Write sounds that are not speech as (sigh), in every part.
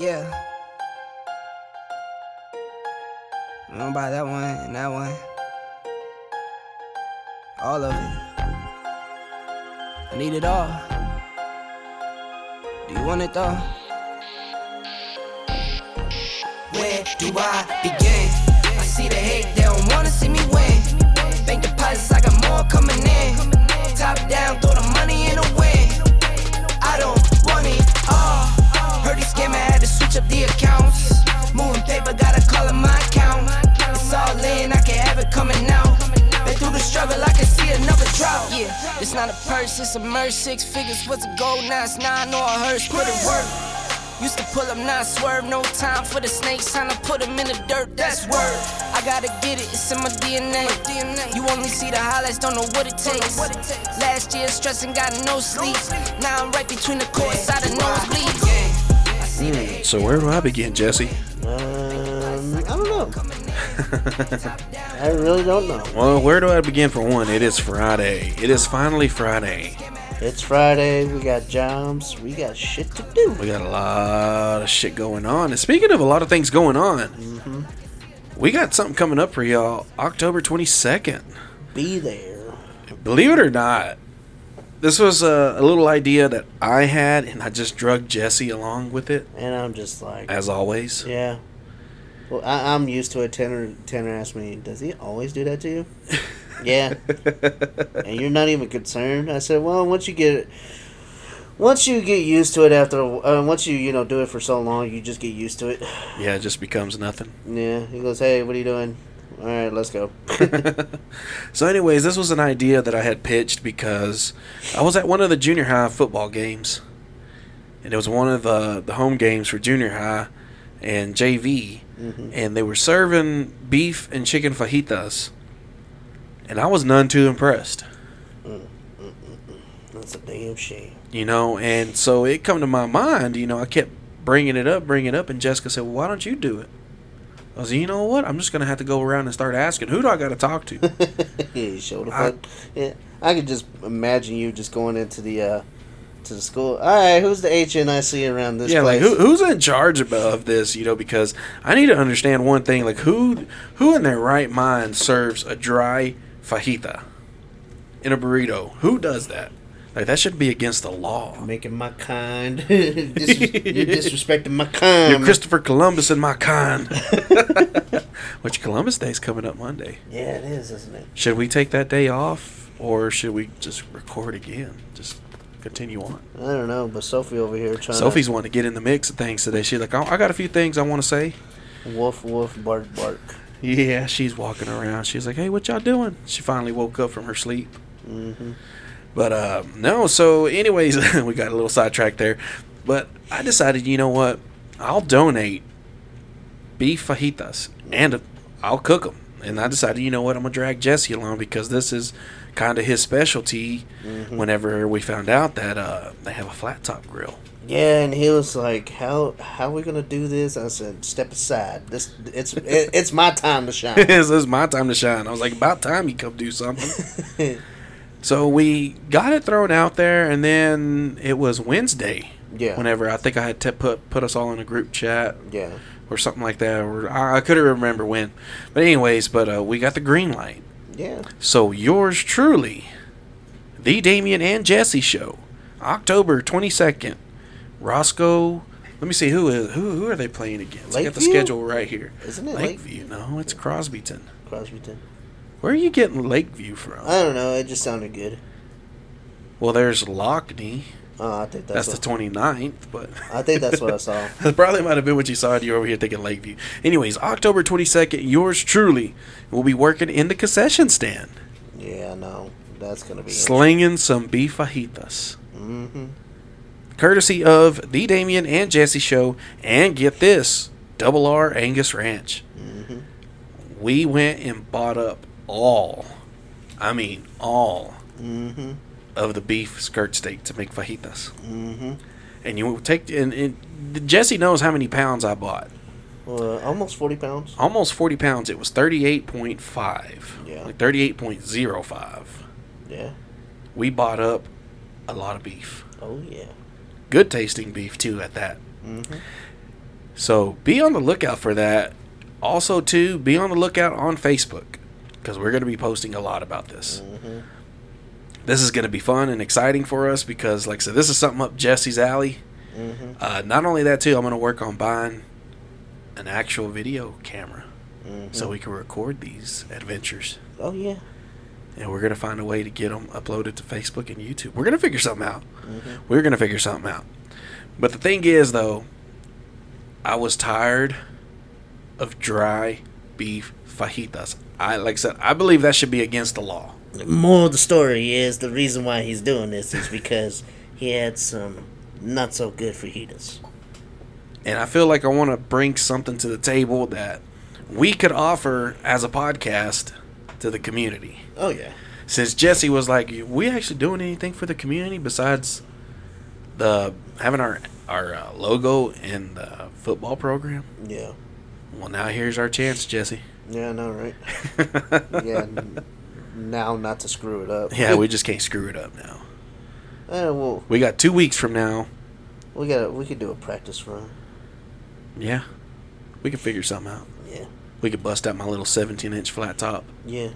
Yeah. I'm gonna buy that one and that one. All of it. I need it all. Do you want it though? Where do I begin? I see the hate, they don't wanna see me win. Bank deposits, I got more coming in. Top down, throw the money in the wind. Up the accounts. Moving paper, gotta call it my account. It's all in, I can have it coming out. Been through the struggle, I can see another drought. Yeah, it's not a purse, it's a merce. Six figures what's a gold, now it's nine or a hearse. Put it work. Used to pull up, not swerve. No time for the snakes, time to put them in the dirt. That's word. I gotta get it, it's in my DNA. You only see the highlights, don't know what it takes. Last year, stressing, got no sleep. Now I'm right between the courts, side of nosebleeds. So where do I begin, Jesse? Um, I don't know. (laughs) I really don't know. Well, where do I begin for one? It is Friday. It is finally Friday. It's Friday. We got jobs. We got shit to do. We got a lot of shit going on. And speaking of a lot of things going on, we got something coming up for y'all October 22nd. Be there. Believe it or not, this was a, a little idea that I had, and I just drugged Jesse along with it, And I'm just like, as always. yeah. Well, I, I'm used to it. Tanner, Tanner asked me, does he always do that to you? (laughs) yeah. And you're not even concerned. I said, well, once you get it, once you get used to it after, uh, once you you know do it for so long, you just get used to it. Yeah, it just becomes nothing. Yeah. He goes, hey, what are you doing? All right, let's go. (laughs) So, anyways, this was an idea that I had pitched because I was at one of the junior high football games, and it was one of the the home games for junior high and JV, mm-hmm. and they were serving beef and chicken fajitas, and I was none too impressed. That's a damn shame. you know and so it come to my mind you know i kept bringing it up bringing it up and jessica said well why don't you do it i was like, you know what i'm just gonna have to go around and start asking who do i gotta talk to (laughs) yeah, show the I- fuck. Yeah, I could just imagine you just going into the uh to the school. All right, who's the HNIC around this yeah like place? who, who's in charge of, of this you know because i need to understand one thing like who who in their right mind serves a dry fajita in a burrito who does that like that should be against the law Making my kind. (laughs) Dis- you're disrespecting my kind. you're christopher columbus and my kind (laughs) which columbus day's coming up monday yeah, it is, isn't it? Should we take that day off, or should we just record again? Just continue on. I don't know, but Sophie over here trying. Sophie's wanting to get in the mix of things today. She's like, oh, I got a few things I want to say. to woof woof bark bark. Yeah, she's walking around. She's like, hey, what y'all doing? She finally woke up from her sleep. Mm-hmm. But uh, no, so anyways, (laughs) we got a little sidetracked there. But I decided, you know what? I'll donate beef fajitas and I'll cook them. And I decided, you know what? I'm gonna drag Jesse along because this is kind of his specialty. Whenever we found out that uh, they have a flat top grill, Yeah, and he was like, "How how are we gonna do this?" I said, "Step aside. This it's it, it's my time to shine." (laughs) this is my time to shine. I was like, about time you come do something. (laughs) so we got it thrown out there, and then it was Wednesday. Yeah. Whenever I think I had to put put us all in a group chat yeah. or something like that, or I, I couldn't remember when. But anyways, but uh, we got the green light. Yeah. So yours truly, the Damien and Jesse show, October twenty second. Roscoe. Let me see who is who who are they playing against? I got the schedule right here. Isn't it Lakeview? No, it's Crosbyton. Crosbyton. Where are you getting Lakeview from? I don't know. It just sounded good. well, there's Lockney. Oh, I think that's, That's, the 29th, but I think that's what I saw. (laughs) that probably might have been what you saw. You were over here thinking Lakeview. Anyways, October 22nd, yours truly will be working in the concession stand, Yeah, no, that's gonna be. slinging some beef fajitas. Mm-hmm. courtesy of the Damien and Jesse show, and get this, Double R Angus Ranch. Mm-hmm. We went and bought up all, I mean all, Mm-hmm. of the beef skirt steak to make fajitas. Mm-hmm. And you will take and, and Jesse knows how many pounds I bought. Well, almost forty pounds. Almost forty pounds. It was thirty eight point five. Yeah. Like thirty eight point zero five. Yeah. We bought up a lot of beef. Oh yeah. Good tasting beef too at that. Mm-hmm. So be on the lookout for that. Also, too, be on the lookout on Facebook because we're going to be posting a lot about this. Mm-hmm. This is going to be fun and exciting for us because, like I said, this is something up Jesse's alley. Mm-hmm. Uh, not only that, too, I'm going to work on buying an actual video camera Mm-hmm. so we can record these adventures. Oh yeah. And we're going to find a way to get them uploaded to Facebook and YouTube. We're going to figure something out. Mm-hmm. We're going to figure something out. But the thing is, though, I was tired of dry beef fajitas. I like I said, I believe that should be against the law. More of the story is the reason why he's doing this is because he had some not so good fajitas. And I feel like I want to bring something to the table that we could offer as a podcast to the community. Oh yeah. Since Jesse was like, "We actually doing anything for the community besides the having our our uh, logo in the football program?" Yeah. Well, now here's our chance, Jesse. Yeah, I know, right? (laughs) Yeah. n- now not to screw it up. Yeah, we just can't screw it up now. Eh, well, We got two weeks from now. we got we could do a practice run. Yeah, we can figure something out. Yeah. We could bust out my little 17 inch flat top, Yeah.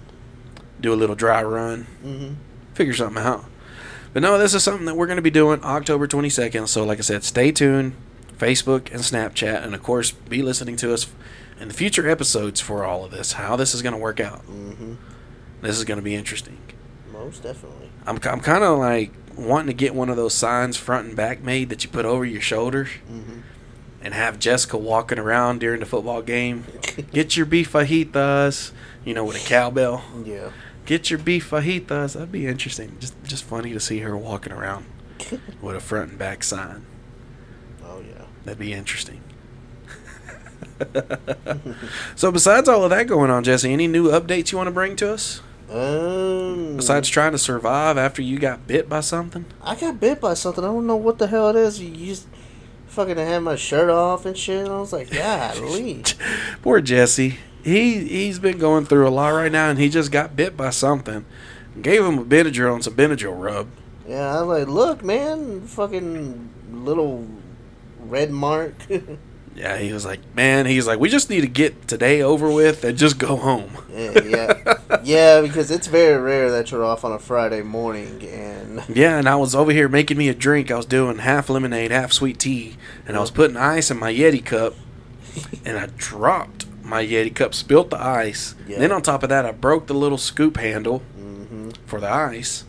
do a little dry run, Mm-hmm. figure something out. But no, this is something that we're going to be doing October 22nd. So, like I said, stay tuned. Facebook and Snapchat, and of course, be listening to us in the future episodes for all of this. How this is going to work out. Mm-hmm. This is going to be interesting. Most definitely. I'm, I'm kind of like wanting to get one of those signs front and back made that you put over your shoulders Mm-hmm. and have Jessica walking around during the football game. (laughs) Get your beef fajitas, you know, with a cowbell. Yeah. Get your beef fajitas. That'd be interesting. Just just funny to see her walking around (laughs) with a front and back sign. Oh yeah. That'd be interesting. (laughs) so besides all of that going on, Jesse, any new updates you want to bring to us? Um. Besides trying to survive after you got bit by something? I got bit by something. I don't know what the hell it is. You just fucking had my shirt off and shit. And I was like, golly. (laughs) Poor Jesse. He he's been going through a lot right now, and he just got bit by something. Gave him a Benadryl and some Benadryl rub. yeah, I was like, look, man, fucking little red mark. (laughs) Yeah, he was like, man, he's like, we just need to get today over with and just go home. yeah, yeah, (laughs) yeah, because it's very rare that you're off on a Friday morning, and (laughs) Yeah, and I was over here making me a drink. I was doing half lemonade, half sweet tea, and I was putting ice in my Yeti cup, (laughs) and I dropped my Yeti cup, spilt the ice. Yeah. Then on top of that, I broke the little scoop handle hmm for the ice.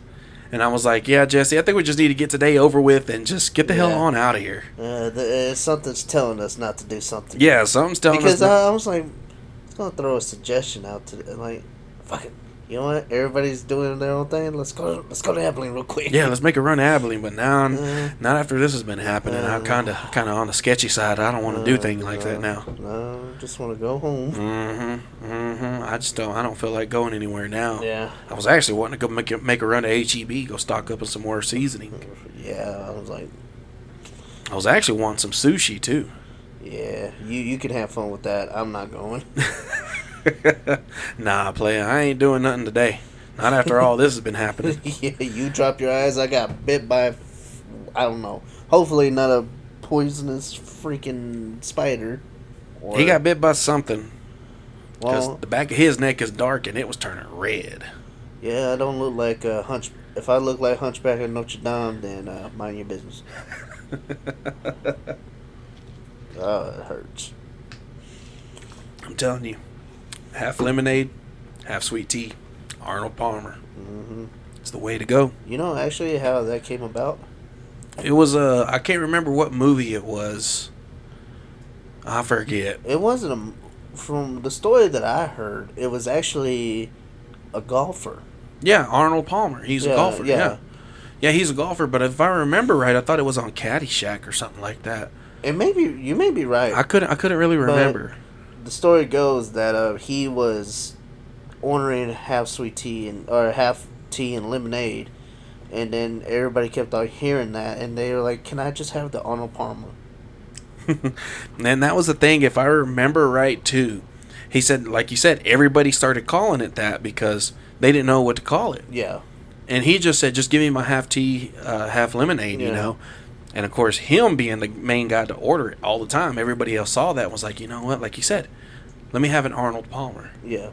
And I was like, yeah, Jesse, I think we just need to get today over with and just get the hell on out of here. uh, the, uh, something's telling us not to do something. Yeah, something's telling because us. not- I, I was like, it's gonna throw a suggestion out to like, fuck it. You know what? Everybody's doing their own thing. Let's go. Let's go to Abilene real quick. yeah, let's make a run to Abilene, but now, Uh, not after this has been happening. I'm uh, kind of, kind of on the sketchy side. I don't want to do Uh, things like that now. No, just want to go home. Mm-hmm. Mm-hmm. I just don't. I don't feel like going anywhere now. Yeah. I was actually wanting to go make a, make a run to HEB, go stock up on some more seasoning. Yeah, I was like, I was actually wanting some sushi too. yeah, you you can have fun with that. I'm not going. (laughs) (laughs) nah, play. I ain't doing nothing today. Not after all this has been happening. (laughs) yeah, you drop your eyes. I got bit by, I don't know. Hopefully not a poisonous freaking spider. Or, He got bit by something because well, the back of his neck is dark and it was turning red. yeah. I don't look like a hunch. If I look like Hunchback of Notre Dame, then uh, mind your business. (laughs) Oh, it hurts. I'm telling you, half lemonade, half sweet tea. Arnold Palmer. hmm It's the way to go. You know, actually, how that came about. It was uh, I can't remember what movie it was. I forget. It wasn't a. From the story that I heard, it was actually a golfer. Yeah, Arnold Palmer. He's a golfer. Yeah. yeah. yeah. he's a golfer. But if I remember right, I thought it was on Caddyshack or something like that. And maybe you may be right. I couldn't. I couldn't really remember. The story goes that uh, he was ordering half sweet tea and or half tea and lemonade, and then everybody kept on hearing that, and they were like, "Can I just have the Arnold Palmer?" (laughs) and that was the thing. If I remember right, too, he said, like you said, everybody started calling it that because they didn't know what to call it. Yeah, And he just said, "Just give me my half tea, uh, half lemonade," you know. And of course, him being the main guy to order it all the time, everybody else saw that and was like, you know what? Like you said, let me have an Arnold Palmer. Yeah.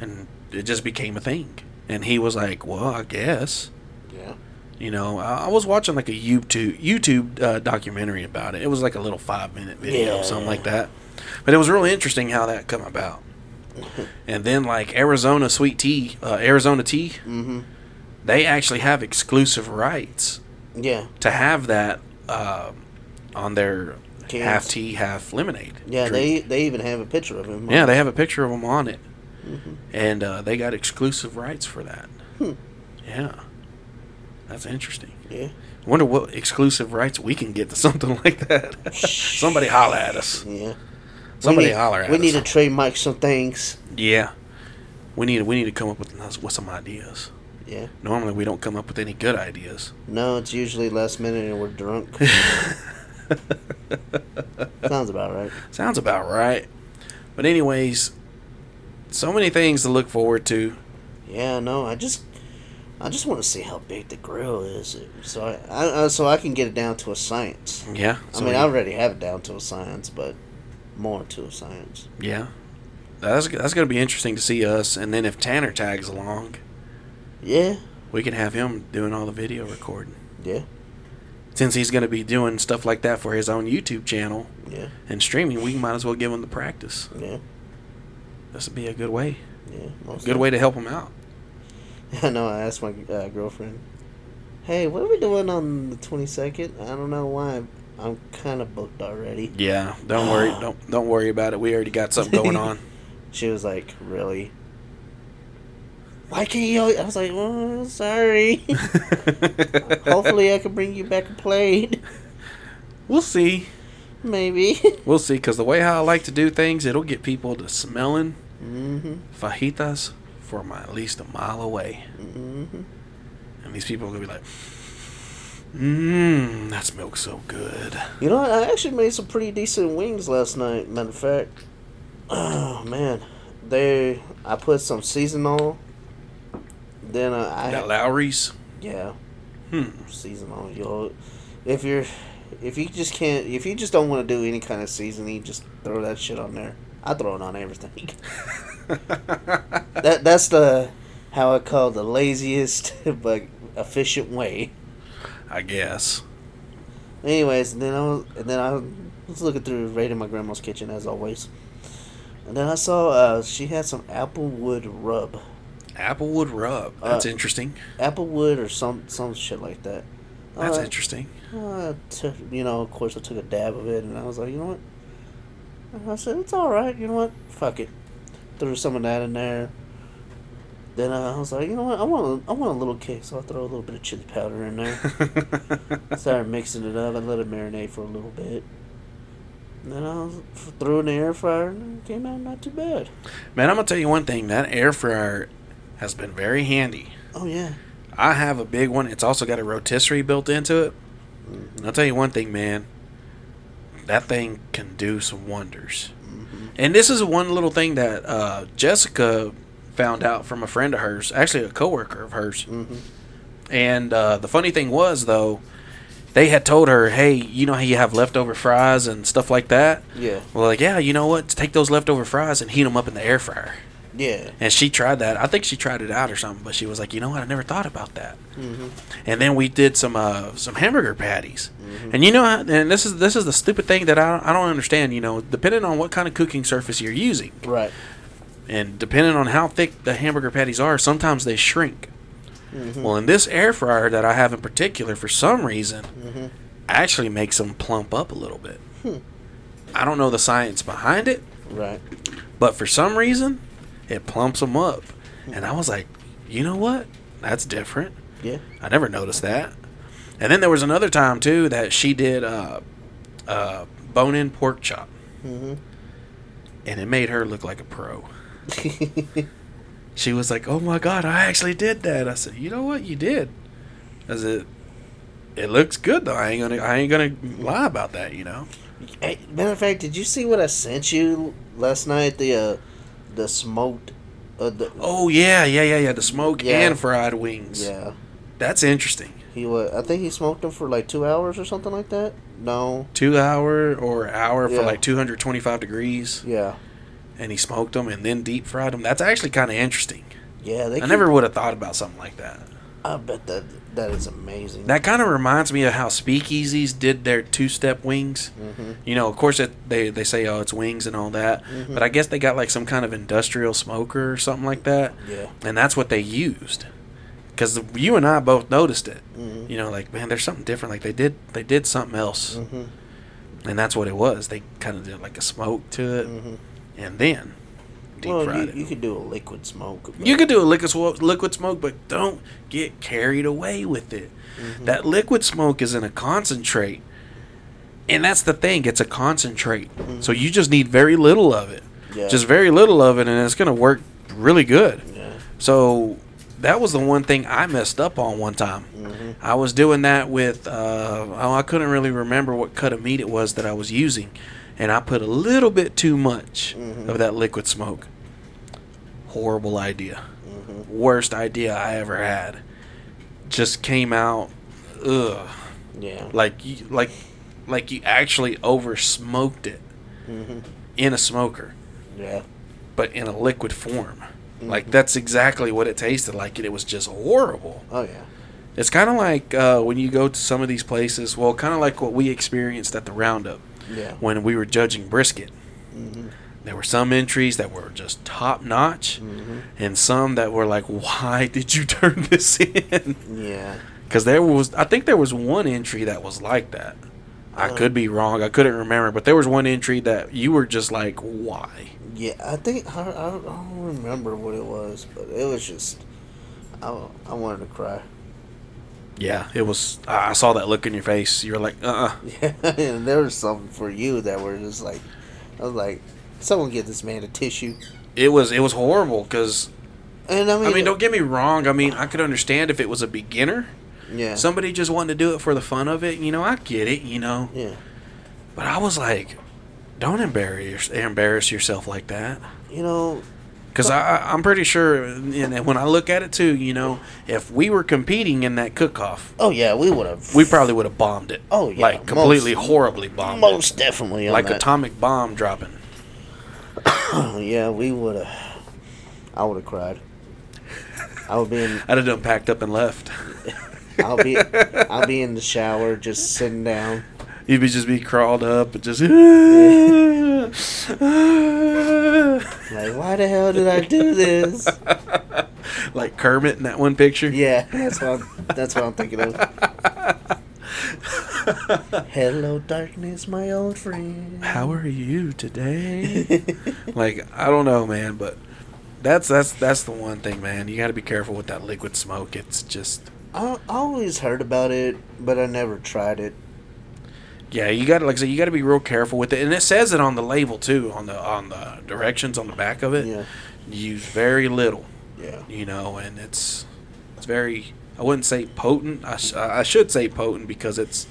And it just became a thing. And he was like, well, I guess. Yeah. You know, I I was watching like a YouTube YouTube uh, documentary about it. It was like a little five minute video, Yeah. something like that. But it was really interesting how that come about. (laughs) and then like Arizona Sweet Tea, uh, Arizona Tea, Mm-hmm. they actually have exclusive rights Yeah. to have that uh, on their Cans. half tea, half lemonade. Yeah. drink. They they even have a picture of him. yeah they have a picture of him on it, Mhm. and uh, they got exclusive rights for that. Hmm. Yeah, that's interesting. Yeah. I wonder what exclusive rights we can get to something (laughs) like that. (laughs) Somebody holler at us. Yeah. Somebody need, holler at We us. We need to trademark some things. yeah, we need we need to come up with with some ideas. Yeah. Normally we don't come up with any good ideas. No, it's usually last minute and we're drunk. (laughs) Sounds about right. Sounds about right. But anyways, so many things to look forward to. Yeah, no, I just, I just want to see how big the grill is, so I, I, uh, so I can get it down to a science. Yeah. I mean, we- I already have it down to a science, but more to a science. yeah. That's that's gonna be interesting to see us, and then if Tanner tags along, Yeah, we can have him doing all the video recording. yeah, Since he's gonna be doing stuff like that for his own YouTube channel yeah, and streaming, we might as well give him the practice. yeah, This would be a good way, yeah. most good way to help him out. (laughs) I know. I asked my uh, girlfriend, "Hey, what are we doing on the twenty second? I don't know why. I'm kind of booked already." Yeah, don't worry, (gasps) don't don't worry about it. We already got something going (laughs) on. She was like, "Really? Why can't you?" I was like, "Oh, sorry. (laughs) Hopefully, I can bring you back a plate. we'll see. Maybe." (laughs) We'll see, because the way how I like to do things, it'll get people to smelling mm-hmm. fajitas from at least a mile away. Mm-hmm. And these people are going to be like, mmm, that smells so good. You know. I actually made some pretty decent wings last night. Matter of fact, (clears throat) oh man, they I put some seasonal. Then uh, I That Lawry's? yeah Hmm. seasonal. You if you're if you just can't if you just don't want to do any kind of seasoning, just throw that shit on there. I throw it on everything. (laughs) that that's the how I call the laziest (laughs) but efficient way. I guess. Anyways, and then I was, and then I was looking through raiding my grandma's kitchen as always, and then I saw uh, she had some applewood rub, Applewood rub. That's Uh, interesting. applewood or some some shit like that. That's Uh, interesting. I took, you know, of course, I took a dab of it, and I was like, you know what? And I said it's all right. You know what? Fuck it. Threw some of that in there. Then uh, I was like, you know what? I want a, I want a little kick, so I throw a little bit of chili powder in there. (laughs) Started mixing it up. I let it marinate for a little bit. And then I was, threw in the air fryer, and it came out not too bad. Man, I'm to tell you one thing. That air fryer has been very handy. Oh yeah. I have a big one. It's also got a rotisserie built into it. And I'll tell you one thing, man. That thing can do some wonders. Mm-hmm. And this is one little thing that uh, Jessica found out from a friend of hers, actually a coworker of hers. Mm-hmm. And uh, the funny thing was, though, they had told her, "Hey, you know how you have leftover fries and stuff like that." Yeah. Well, like, yeah, you know what? Take those leftover fries and heat them up in the air fryer. Yeah. And she tried that. I think she tried it out or something, but she was like, "You know what? I never thought about that." Mm-hmm. And then we did some uh, some hamburger patties. And you know, and this is this is the stupid thing that I don't, I don't understand. You know, depending on what kind of cooking surface you're using, Right. and depending on how thick the hamburger patties are, sometimes they shrink. Mm-hmm. Well, in this air fryer that I have in particular, for some reason, Mm-hmm. actually makes them plump up a little bit. Hmm. I don't know the science behind it, Right. but for some reason, it plumps them up. And I was like, you know what? That's different. Yeah. I never noticed that. And then there was another time too that she did uh, uh, bone-in pork chop, Mm-hmm. and it made her look like a pro. She was like, "Oh my god, I actually did that." I said, "You know what? You did." I said, "It looks good though. I ain't gonna, I ain't gonna lie about that. You know." Hey, matter of fact, did you see what I sent you last night? The uh, the smoked, uh, the Oh yeah, yeah, yeah, yeah. The smoke Yeah. and fried wings. yeah, That's interesting. He was. I think he smoked them for like two hours or something like that. No. Two hour or hour for like 225 degrees, Yeah. and he smoked them and then deep fried them. That's actually kind of interesting. Yeah. They I keep- never would have thought about something like that. I bet that that is amazing. That kind of reminds me of how speakeasies did their two-step wings. Mhm. You know, of course, it, they they say oh it's wings and all that, Mhm. but I guess they got like some kind of industrial smoker or something like that, Yeah. and that's what they used. Because you and I both noticed it. Mhm. You know, like man, there's something different. Like they did they did something else, Mhm. and that's what it was. They kind of did like a smoke to it, Mhm. and then deep Well, fried you, it. you could do a liquid smoke. You could do a liquid smoke, liquid smoke, but don't get carried away with it. Mhm. That liquid smoke is in a concentrate, and that's the thing. It's a concentrate, so you just need very little of it, Yeah. just very little of it, and it's gonna work really good. Yeah. So that was the one thing I messed up on one time. Mhm. I was doing that with uh, oh, I couldn't really remember what cut of meat it was that I was using, and I put a little bit too much Mhm. of that liquid smoke. Horrible idea. Mhm. Worst idea I ever had. Just came out, ugh, Yeah. like you, like like you actually over smoked it mm-hmm. in a smoker, Yeah. but in a liquid form. Like Mhm. that's exactly what it tasted like, and it was just horrible. Oh yeah. It's kind of like uh, when you go to some of these places. Well, kind of like what we experienced at the Roundup Yeah. when we were judging brisket. Mhm. There were some entries that were just top notch, Mhm. and some that were like, "Why did you (laughs) turn this in?" Yeah. Because there was, I think there was one entry that was like that. I Uh. could be wrong. I couldn't remember, but there was one entry that you were just like, "Why?" Yeah. I think I, I, I don't remember what it was, but it was just I, I wanted to cry. Yeah, it was. I saw that look in your face. You were like, "Uh." uh (laughs) Yeah. and there was some for you that were just like I was like, someone get this man a tissue. It was. It was horrible. Because And I mean, I mean, don't get me wrong. I mean, I could understand if it was a beginner, yeah. somebody just wanted to do it for the fun of it. You know, I get it. You know, yeah. but I was like, don't embarrass embarrass yourself like that. You know, Because I, I'm pretty sure, and when I look at it too, you know, if we were competing in that cook-off, oh yeah, we would have. we probably would have bombed it. Oh, yeah, like completely most- horribly bombed most it, definitely like that. atomic bomb dropping. (coughs) yeah, we would have. I would have cried. I would be in. (laughs) I'd have done packed up and left. I'll be. I'll be in the shower, just sitting down. You'd be just be crawled up and just. (laughs) Like, why the hell did I do this? (laughs) like Kermit in that one picture. Yeah, that's what. I'm, that's what I'm thinking of. (laughs) Hello, darkness, my old friend. How are you today? like I don't know, man, but that's that's that's the one thing, man. You got to be careful with that liquid smoke. It's just I, I always heard about it, but I never tried it. Yeah, you got to like I said, you got to be real careful with it, and it says it on the label too, on the on the directions on the back of it. Yeah, Use very little, yeah, you know, and it's it's very. I wouldn't say potent. I, sh- I should say potent because it's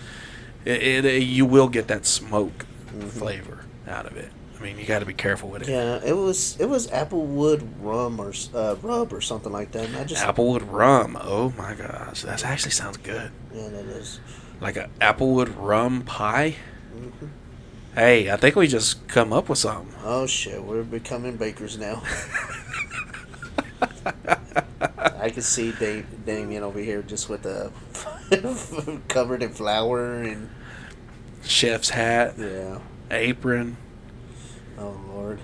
it, it you will get that smoke mm-hmm. flavor out of it. I mean, you got to be careful with it. yeah. It was it was applewood rum or uh, rub or something like that. And I just Applewood rum. Oh my gosh, that actually sounds good. yeah, that is. Like a applewood rum pie. hmm Hey, I think we just come up with something. Oh shit, we're becoming bakers now. (laughs) I can see Dam- Damien over here just with a (laughs) covered in flour and Chef's hat, yeah. apron. Oh lord.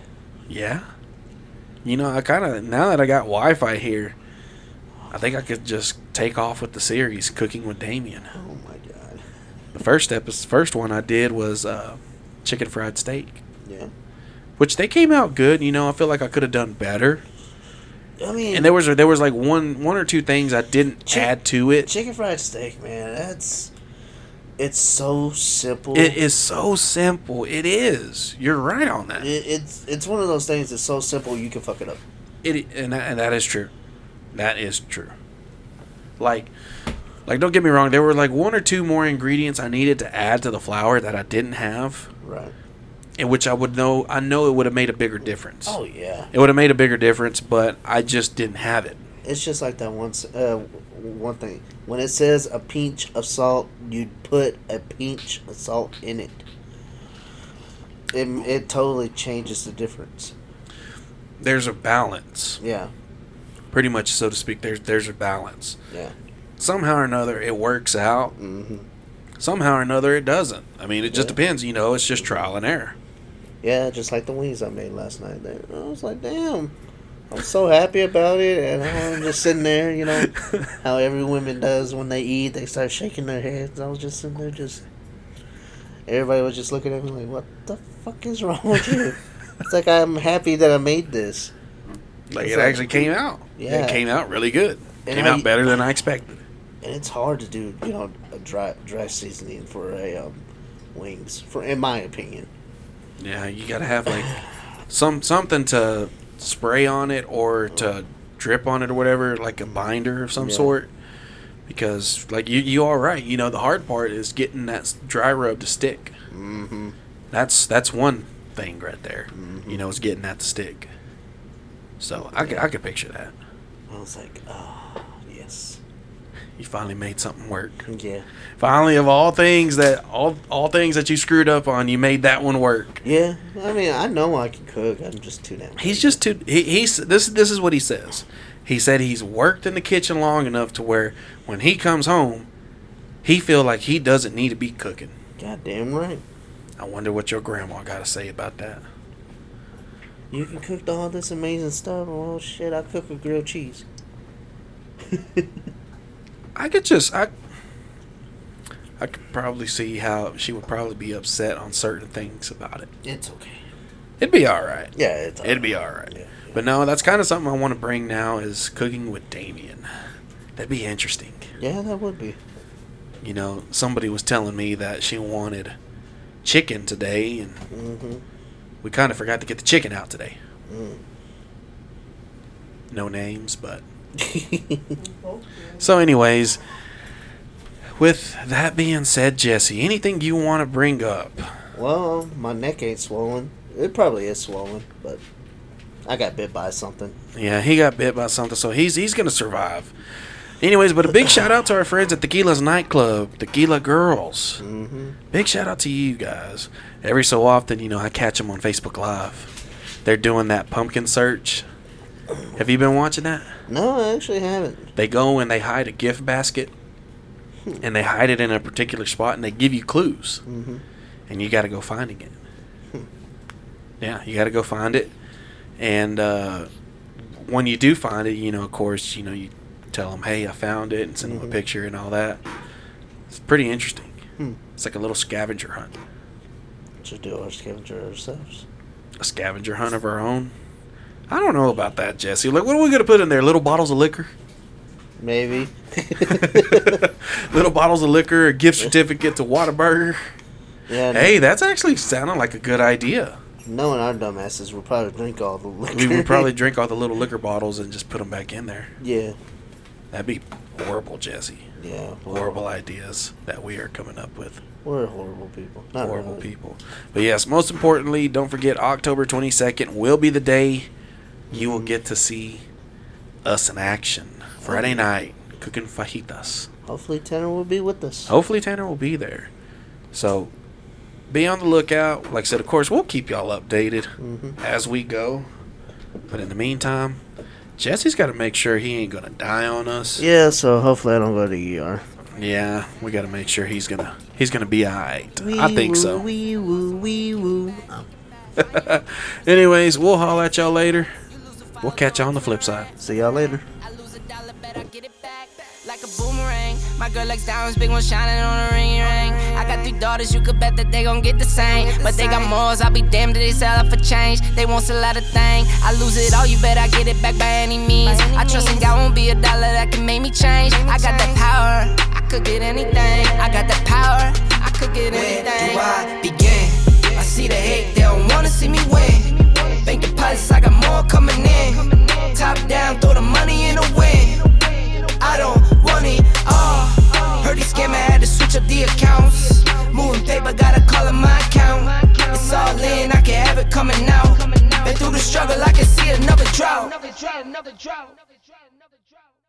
Yeah. You know, I kind of now that I got Wi-Fi here, I think I could just take off with the series Cooking with Damien. Oh my god. The first step episode, first one I did was uh, chicken fried steak, Yeah. which they came out good. You know, I feel like I could have done better. I mean, And there was there was like one one or two things I didn't Chick- add to it. chicken fried steak, man. That's it's so simple. It is so simple. It is. You're right on that. It, it's it's one of those things that's so simple you can fuck it up. It and that, and that is true. That is true. Like, like don't get me wrong. There were like one or two more ingredients I needed to add to the flour that I didn't have, Right. in which I would know. I know it would have made a bigger difference. Oh yeah. It would have made a bigger difference, but I just didn't have it. It's just like that once uh, one thing. When it says a pinch of salt, you'd put a pinch of salt in it. It, it totally changes the difference. There's a balance, Yeah, pretty much, so to speak. There's there's a balance. yeah. Somehow or another, it works out. hmm Somehow or another, it doesn't. I mean, it just Yeah. depends. You know, it's just trial and error. Yeah, just like the wings I made last night. There, I was like, damn, I'm so happy about it, and I'm just sitting there, you know, how every woman does when they eat, they start shaking their heads. I was just sitting there, just everybody was just looking at me like, what the fuck is wrong with you? it's like I'm happy that I made this. Like It's it like- actually came out. Yeah. It came out really good. And came I- out better than I expected. and it's hard to do you know a dry dry seasoning for a um, wings for in my opinion Yeah, you gotta have like some something to spray on it or to drip on it or whatever, like a binder of some Yeah. sort. Because like you you are right. You know the hard part is getting that dry rub to stick. mm-hmm. That's that's one thing right there. Mhm. You know, is getting that to stick. So I could, I could picture that. i was like oh yes You finally made something work. yeah Finally, of all things that all all things that you screwed up on, you made that one work. yeah i mean i know i can cook i'm just too damn He's just too. He, he's this. This is what he says. He said he's worked in the kitchen long enough to where when he comes home, he feel like he doesn't need to be cooking. goddamn right I wonder what your grandma got to say about that. you can cook all this amazing stuff oh shit i cook with grilled cheese (laughs) I could just I. I could probably see how she would probably be upset on certain things about it. it's okay It'd be all right. yeah it's It'd be all right. yeah, But no, that's kind of something I want to bring now is cooking with Damien. That'd be interesting. yeah that would be You know, somebody was telling me that she wanted chicken today, and mm-hmm we kind of forgot to get the chicken out today. mm. No names, but. (laughs) So, anyways, with that being said, Jesse, anything you want to bring up? well my neck ain't swollen it probably is swollen but i got bit by something Yeah, he got bit by something, so he's he's gonna survive. Anyways, but a big shout out to our friends at Tequila's nightclub, Tequila Girls. mm-hmm Big shout out to you guys. Every so often, you know, I catch them on Facebook Live. They're doing that pumpkin search. Have you been watching that? no i actually haven't They go and they hide a gift basket, and they hide it in a particular spot, and they give you clues, mm-hmm and you got to go finding it. Yeah, you got to go find it, and uh, when you do find it, you know, of course, you know, you tell them, "Hey, I found it," and send them Mhm. a picture and all that. It's pretty interesting. Hmm. It's like a little scavenger hunt. Should do our scavenger ourselves. a scavenger hunt of our own. I don't know about that, Jesse. Like, what are we gonna put in there? Little bottles of liquor, Maybe. (laughs) little bottles of liquor, a gift certificate to Whataburger. yeah. Hey, that's actually sounding like a good idea. Knowing our dumbasses, we'll probably drink all the liquor. We would probably (laughs) drink all the little liquor bottles and just put them back in there. yeah. That'd be horrible, Jesse. Yeah. Horrible ideas that we are coming up with. We're horrible people. Not horrible really. people. But yes, most importantly, don't forget October 22nd will be the day you will get to see us in action. Friday night, cooking fajitas. Hopefully, Tanner will be with us. Hopefully, Tanner will be there. So be on the lookout. Like I said, of course, we'll keep y'all updated Mhm. as we go. But in the meantime, Jesse's got to make sure he ain't gonna die on us. Yeah. So hopefully, I don't go to ER. Yeah, we got to make sure he's gonna he's gonna be alright. I think so. Wee woo, wee woo. (laughs) Anyways, we'll holler at y'all later. We'll catch y'all on the flip side. See y'all later. I lose a dollar, bet I get it back like a boomerang. My girl likes diamonds, big one shining on a ring ring. I got three daughters, you could bet that they gon' get the same. But they got morals, I'll be damned if they sell it for change. They won't sell out a thing. I lose it all, you bet I get it back by any means. I trust in God won't be a dollar that can make me change. I got that power, I could get anything. I got that power, I could get anything. Where do I begin? I see the hate, they don't wanna see me win. Bank I got more coming in. Top down, throw the money in the wind. I don't want it all. Heard he scammer had to switch up the accounts. Moving paper, gotta call in my account. It's all in, I can have it coming out. Been through the struggle, I can see another drought.